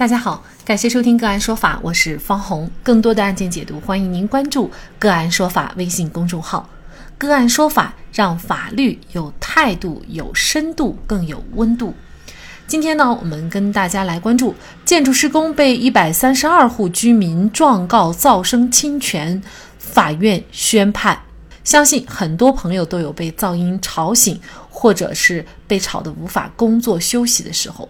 大家好，感谢收听个案说法，我是方红。更多的案件解读，欢迎您关注个案说法微信公众号。个案说法让法律有态度、有深度、更有温度。今天呢，我们跟大家来关注建筑施工被一百三十二户居民状告噪声侵权，法院宣判。相信很多朋友都有被噪音吵醒，或者是被吵得无法工作休息的时候，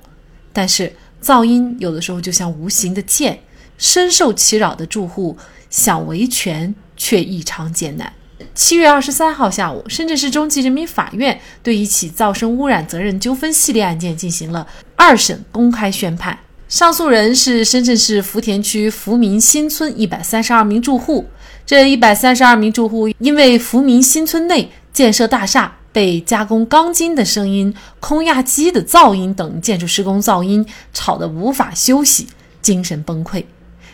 但是。噪音有的时候就像无形的剑，深受其扰的住户想维权却异常艰难。七月二十三号下午，深圳市中级人民法院对一起噪声污染责任纠纷系列案件进行了二审公开宣判。上诉人是深圳市福田区福民新村一百三十二名住户。这一百三十二名住户因为福民新村内建设大厦。被加工钢筋的声音、空压机的噪音等建筑施工噪音吵得无法休息，精神崩溃。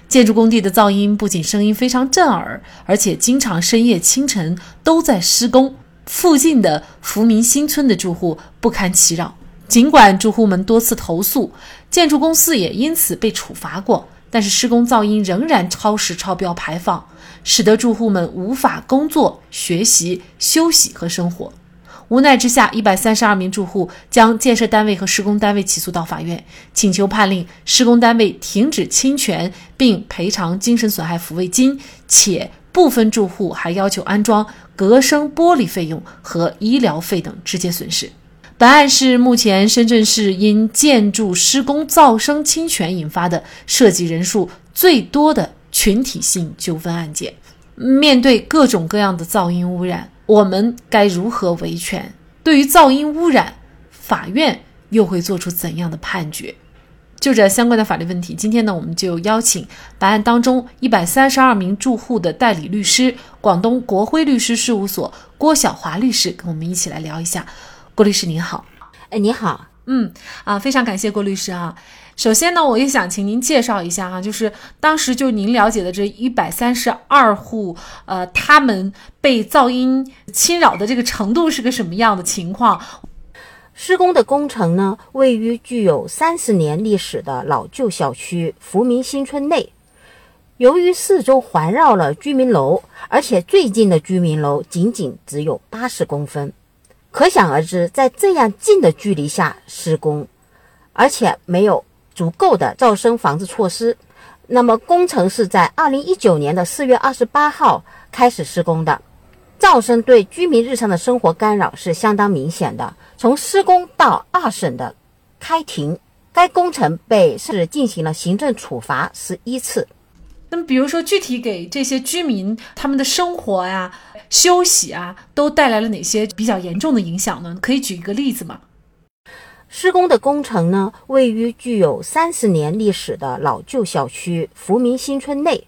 建筑工地的噪音不仅声音非常震耳，而且经常深夜、清晨都在施工。附近的福民新村的住户不堪其扰，尽管住户们多次投诉，建筑公司也因此被处罚过，但是施工噪音仍然超时超标排放，使得住户们无法工作、学习、休息和生活。无奈之下，一百三十二名住户将建设单位和施工单位起诉到法院，请求判令施工单位停止侵权，并赔偿精神损害抚慰金，且部分住户还要求安装隔声玻璃费用和医疗费等直接损失。本案是目前深圳市因建筑施工噪声侵权引发的涉及人数最多的群体性纠纷案件。面对各种各样的噪音污染。我们该如何维权？对于噪音污染，法院又会做出怎样的判决？就这相关的法律问题，今天呢，我们就邀请本案当中一百三十二名住户的代理律师，广东国辉律师事务所郭晓华律师，跟我们一起来聊一下。郭律师您好，哎，你好，嗯，啊，非常感谢郭律师啊。首先呢，我也想请您介绍一下哈，就是当时就您了解的这一百三十二户，呃，他们被噪音侵扰的这个程度是个什么样的情况？施工的工程呢，位于具有三十年历史的老旧小区福民新村内，由于四周环绕了居民楼，而且最近的居民楼仅仅只有八十公分，可想而知，在这样近的距离下施工，而且没有。足够的噪声防治措施，那么工程是在二零一九年的四月二十八号开始施工的，噪声对居民日常的生活干扰是相当明显的。从施工到二审的开庭，该工程被是进行了行政处罚十一次。那么，比如说具体给这些居民他们的生活呀、休息啊，都带来了哪些比较严重的影响呢？可以举一个例子吗？施工的工程呢，位于具有三十年历史的老旧小区福民新村内。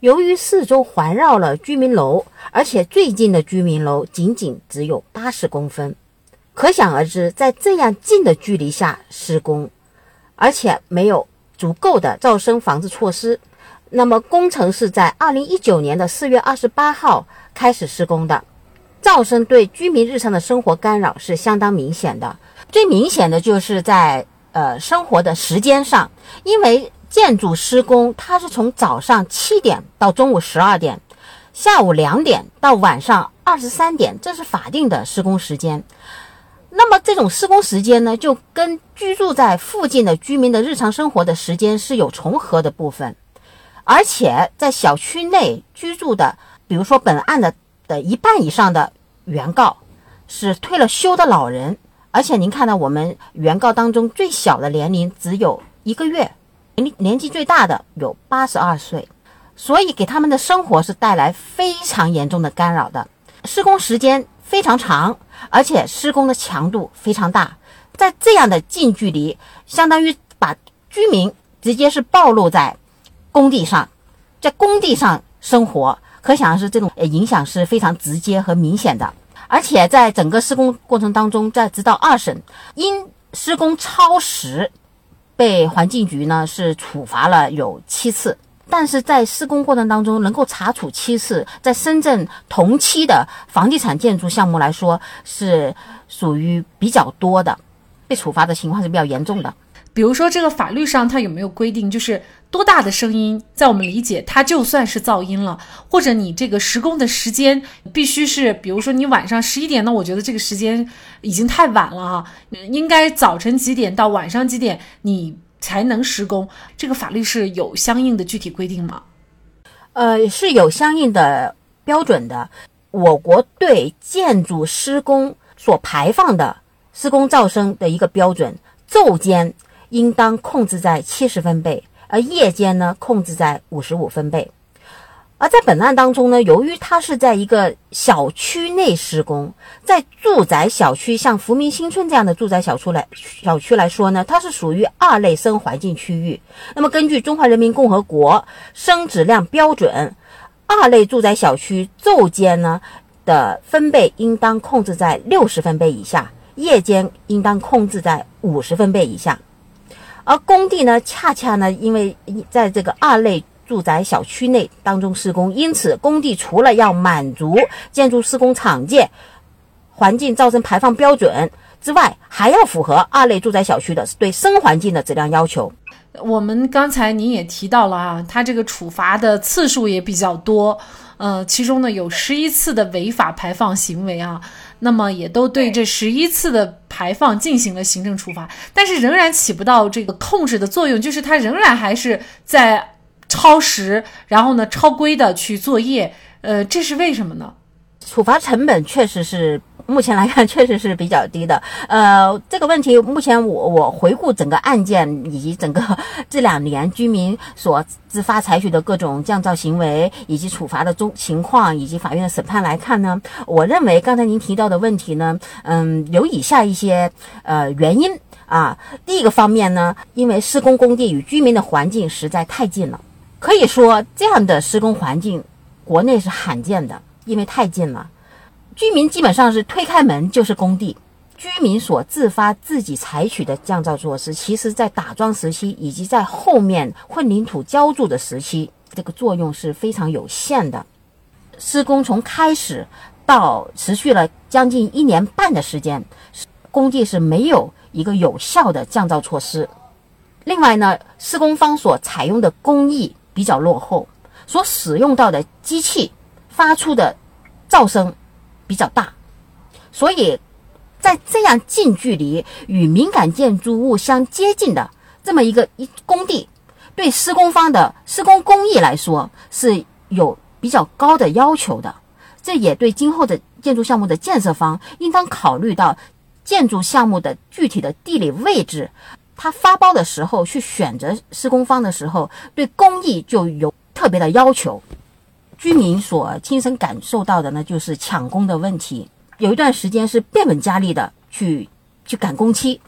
由于四周环绕了居民楼，而且最近的居民楼仅仅只有八十公分，可想而知，在这样近的距离下施工，而且没有足够的噪声防治措施，那么工程是在二零一九年的四月二十八号开始施工的，噪声对居民日常的生活干扰是相当明显的。最明显的就是在呃生活的时间上，因为建筑施工它是从早上七点到中午十二点，下午两点到晚上二十三点，这是法定的施工时间。那么这种施工时间呢，就跟居住在附近的居民的日常生活的时间是有重合的部分，而且在小区内居住的，比如说本案的的一半以上的原告是退了休的老人。而且您看到我们原告当中最小的年龄只有一个月，年年纪最大的有八十二岁，所以给他们的生活是带来非常严重的干扰的。施工时间非常长，而且施工的强度非常大，在这样的近距离，相当于把居民直接是暴露在工地上，在工地上生活，可想而知这种影响是非常直接和明显的。而且在整个施工过程当中，在直到二审，因施工超时，被环境局呢是处罚了有七次。但是在施工过程当中能够查处七次，在深圳同期的房地产建筑项目来说，是属于比较多的，被处罚的情况是比较严重的。比如说这个法律上它有没有规定，就是多大的声音，在我们理解它就算是噪音了，或者你这个施工的时间必须是，比如说你晚上十一点，那我觉得这个时间已经太晚了哈，应该早晨几点到晚上几点你才能施工？这个法律是有相应的具体规定吗？呃，是有相应的标准的。我国对建筑施工所排放的施工噪声的一个标准，昼间应当控制在七十分贝，而夜间呢控制在五十五分贝。而在本案当中呢，由于它是在一个小区内施工，在住宅小区，像福民新村这样的住宅小区来小区来说呢，它是属于二类声环境区域。那么根据《中华人民共和国声质量标准》。二类住宅小区昼间呢的分贝应当控制在六十分贝以下，夜间应当控制在五十分贝以下。而工地呢，恰恰呢，因为在这个二类住宅小区内当中施工，因此工地除了要满足建筑施工厂界环境噪声排放标准之外，还要符合二类住宅小区的对声环境的质量要求。我们刚才您也提到了啊，它这个处罚的次数也比较多，呃，其中呢有十一次的违法排放行为啊，那么也都对这十一次的排放进行了行政处罚，但是仍然起不到这个控制的作用，就是它仍然还是在超时，然后呢超规的去作业，呃，这是为什么呢？处罚成本确实是。目前来看，确实是比较低的。呃，这个问题目前我我回顾整个案件以及整个这两年居民所自发采取的各种降噪行为以及处罚的中情况以及法院的审判来看呢，我认为刚才您提到的问题呢，嗯，有以下一些呃原因啊。第一个方面呢，因为施工工地与居民的环境实在太近了，可以说这样的施工环境国内是罕见的，因为太近了。居民基本上是推开门就是工地，居民所自发自己采取的降噪措施，其实在打桩时期以及在后面混凝土浇筑的时期，这个作用是非常有限的。施工从开始到持续了将近一年半的时间，工地是没有一个有效的降噪措施。另外呢，施工方所采用的工艺比较落后，所使用到的机器发出的噪声。比较大，所以在这样近距离与敏感建筑物相接近的这么一个一工地，对施工方的施工工艺来说是有比较高的要求的。这也对今后的建筑项目的建设方应当考虑到建筑项目的具体的地理位置，他发包的时候去选择施工方的时候，对工艺就有特别的要求。居民所亲身感受到的呢，就是抢工的问题。有一段时间是变本加厉的去去赶工期，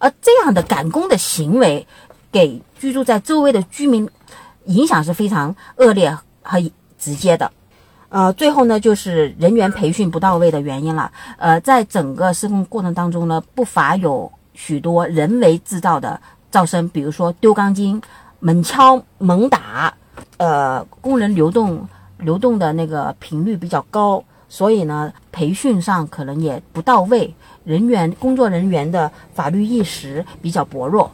而这样的赶工的行为，给居住在周围的居民影响是非常恶劣和直接的。呃，最后呢，就是人员培训不到位的原因了。呃，在整个施工过程当中呢，不乏有许多人为制造的噪声，比如说丢钢筋、猛敲、猛打，呃，工人流动。流动的那个频率比较高，所以呢，培训上可能也不到位，人员工作人员的法律意识比较薄弱。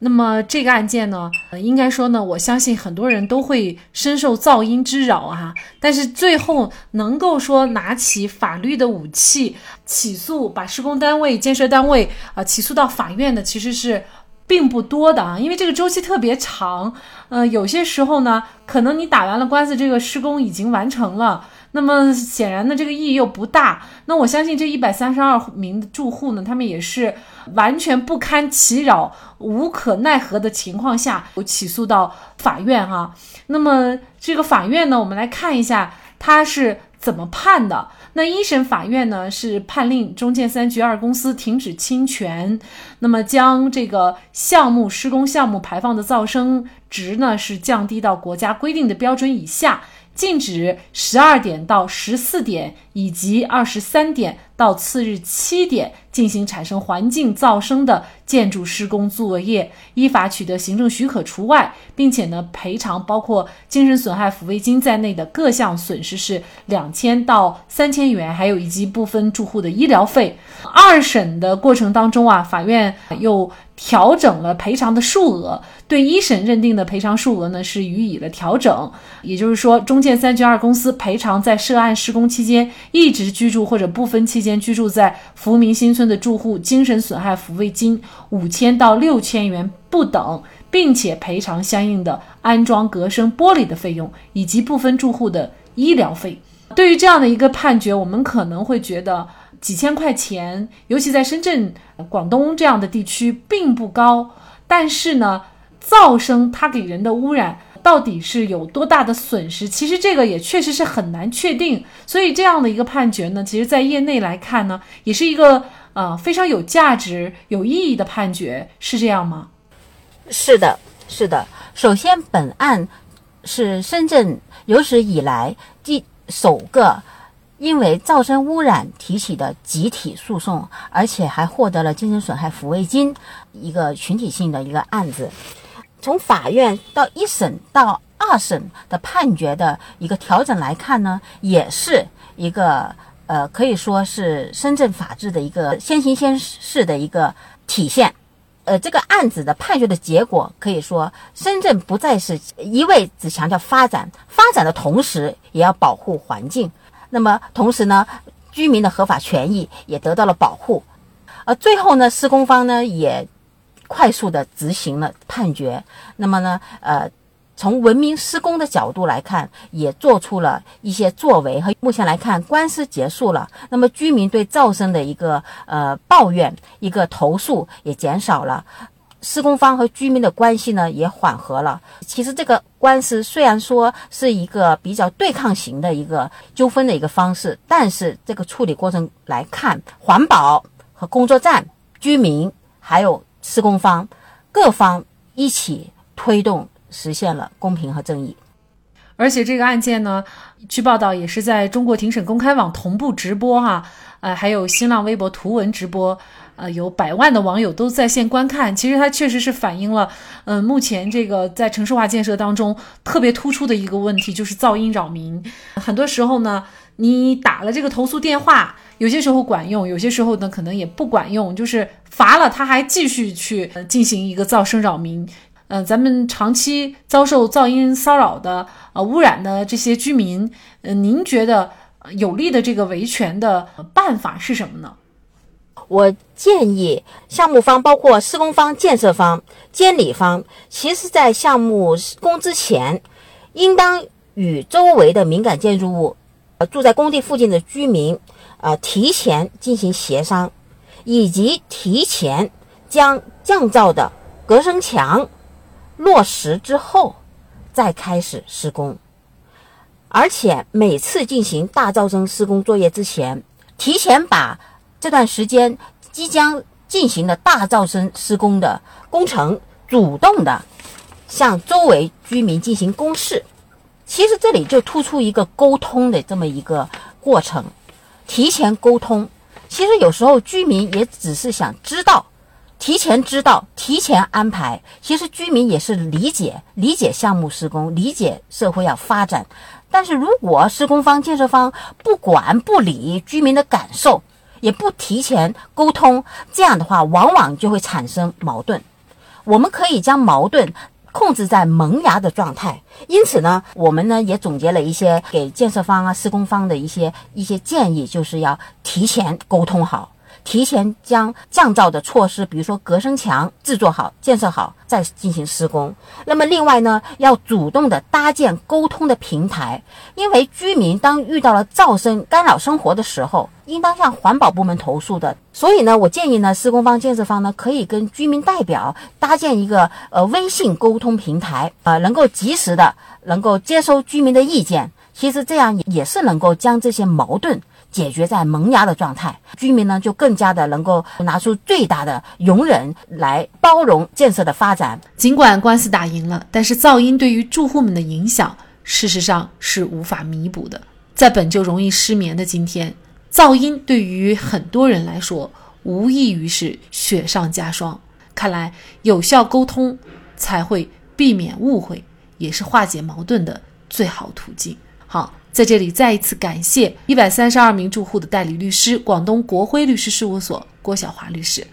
那么这个案件呢，应该说呢，我相信很多人都会深受噪音之扰啊。但是最后能够说拿起法律的武器起诉，把施工单位、建设单位啊起诉到法院的，其实是。并不多的啊，因为这个周期特别长，呃，有些时候呢，可能你打完了官司，这个施工已经完成了，那么显然呢，这个意义又不大。那我相信这一百三十二名住户呢，他们也是完全不堪其扰、无可奈何的情况下，起诉到法院哈。那么这个法院呢，我们来看一下他是怎么判的。那一审法院呢是判令中建三局二公司停止侵权，那么将这个项目施工项目排放的噪声值呢是降低到国家规定的标准以下。禁止十二点到十四点以及二十三点到次日七点进行产生环境噪声的建筑施工作业，依法取得行政许可除外，并且呢赔偿包括精神损害抚慰金在内的各项损失是两千到三千元，还有以及部分住户的医疗费。二审的过程当中啊，法院又调整了赔偿的数额，对一审认定的赔偿数额呢是予以了调整。也就是说，中建三局二公司赔偿在涉案施工期间一直居住或者部分期间居住在福民新村的住户精神损害抚慰金五千到六千元不等，并且赔偿相应的安装隔声玻璃的费用以及部分住户的医疗费。对于这样的一个判决，我们可能会觉得。几千块钱，尤其在深圳、广东这样的地区并不高，但是呢，噪声它给人的污染到底是有多大的损失？其实这个也确实是很难确定。所以这样的一个判决呢，其实，在业内来看呢，也是一个呃非常有价值、有意义的判决，是这样吗？是的，是的。首先，本案是深圳有史以来第首个。因为噪声污染提起的集体诉讼，而且还获得了精神损害抚慰金，一个群体性的一个案子。从法院到一审到二审的判决的一个调整来看呢，也是一个呃，可以说是深圳法治的一个先行先试的一个体现。呃，这个案子的判决的结果可以说，深圳不再是一味只强调发展，发展的同时也要保护环境。那么同时呢，居民的合法权益也得到了保护，而最后呢，施工方呢也快速的执行了判决。那么呢，呃，从文明施工的角度来看，也做出了一些作为。和目前来看，官司结束了，那么居民对噪声的一个呃抱怨、一个投诉也减少了。施工方和居民的关系呢也缓和了。其实这个官司虽然说是一个比较对抗型的一个纠纷的一个方式，但是这个处理过程来看，环保和工作站、居民还有施工方各方一起推动，实现了公平和正义。而且这个案件呢，据报道也是在中国庭审公开网同步直播哈，呃，还有新浪微博图文直播。呃，有百万的网友都在线观看，其实它确实是反映了，嗯，目前这个在城市化建设当中特别突出的一个问题，就是噪音扰民。很多时候呢，你打了这个投诉电话，有些时候管用，有些时候呢可能也不管用，就是罚了他还继续去进行一个噪声扰民。嗯，咱们长期遭受噪音骚扰的、呃污染的这些居民，嗯，您觉得有利的这个维权的办法是什么呢？我建议项目方，包括施工方、建设方、监理方，其实在项目施工之前，应当与周围的敏感建筑物、住在工地附近的居民，呃提前进行协商，以及提前将降噪的隔声墙落实之后，再开始施工。而且每次进行大噪声施工作业之前，提前把。这段时间即将进行的大噪声施工的工程，主动的向周围居民进行公示。其实这里就突出一个沟通的这么一个过程，提前沟通。其实有时候居民也只是想知道，提前知道，提前安排。其实居民也是理解理解项目施工，理解社会要发展。但是如果施工方、建设方不管不理居民的感受，也不提前沟通，这样的话往往就会产生矛盾。我们可以将矛盾控制在萌芽的状态。因此呢，我们呢也总结了一些给建设方啊、施工方的一些一些建议，就是要提前沟通好。提前将降噪的措施，比如说隔声墙制作好、建设好，再进行施工。那么另外呢，要主动的搭建沟通的平台，因为居民当遇到了噪声干扰生活的时候，应当向环保部门投诉的。所以呢，我建议呢，施工方、建设方呢，可以跟居民代表搭建一个呃微信沟通平台，呃，能够及时的能够接收居民的意见。其实这样也是能够将这些矛盾。解决在萌芽的状态，居民呢就更加的能够拿出最大的容忍来包容建设的发展。尽管官司打赢了，但是噪音对于住户们的影响，事实上是无法弥补的。在本就容易失眠的今天，噪音对于很多人来说，无异于是雪上加霜。看来，有效沟通才会避免误会，也是化解矛盾的最好途径。好。在这里再一次感谢一百三十二名住户的代理律师，广东国辉律师事务所郭晓华律师。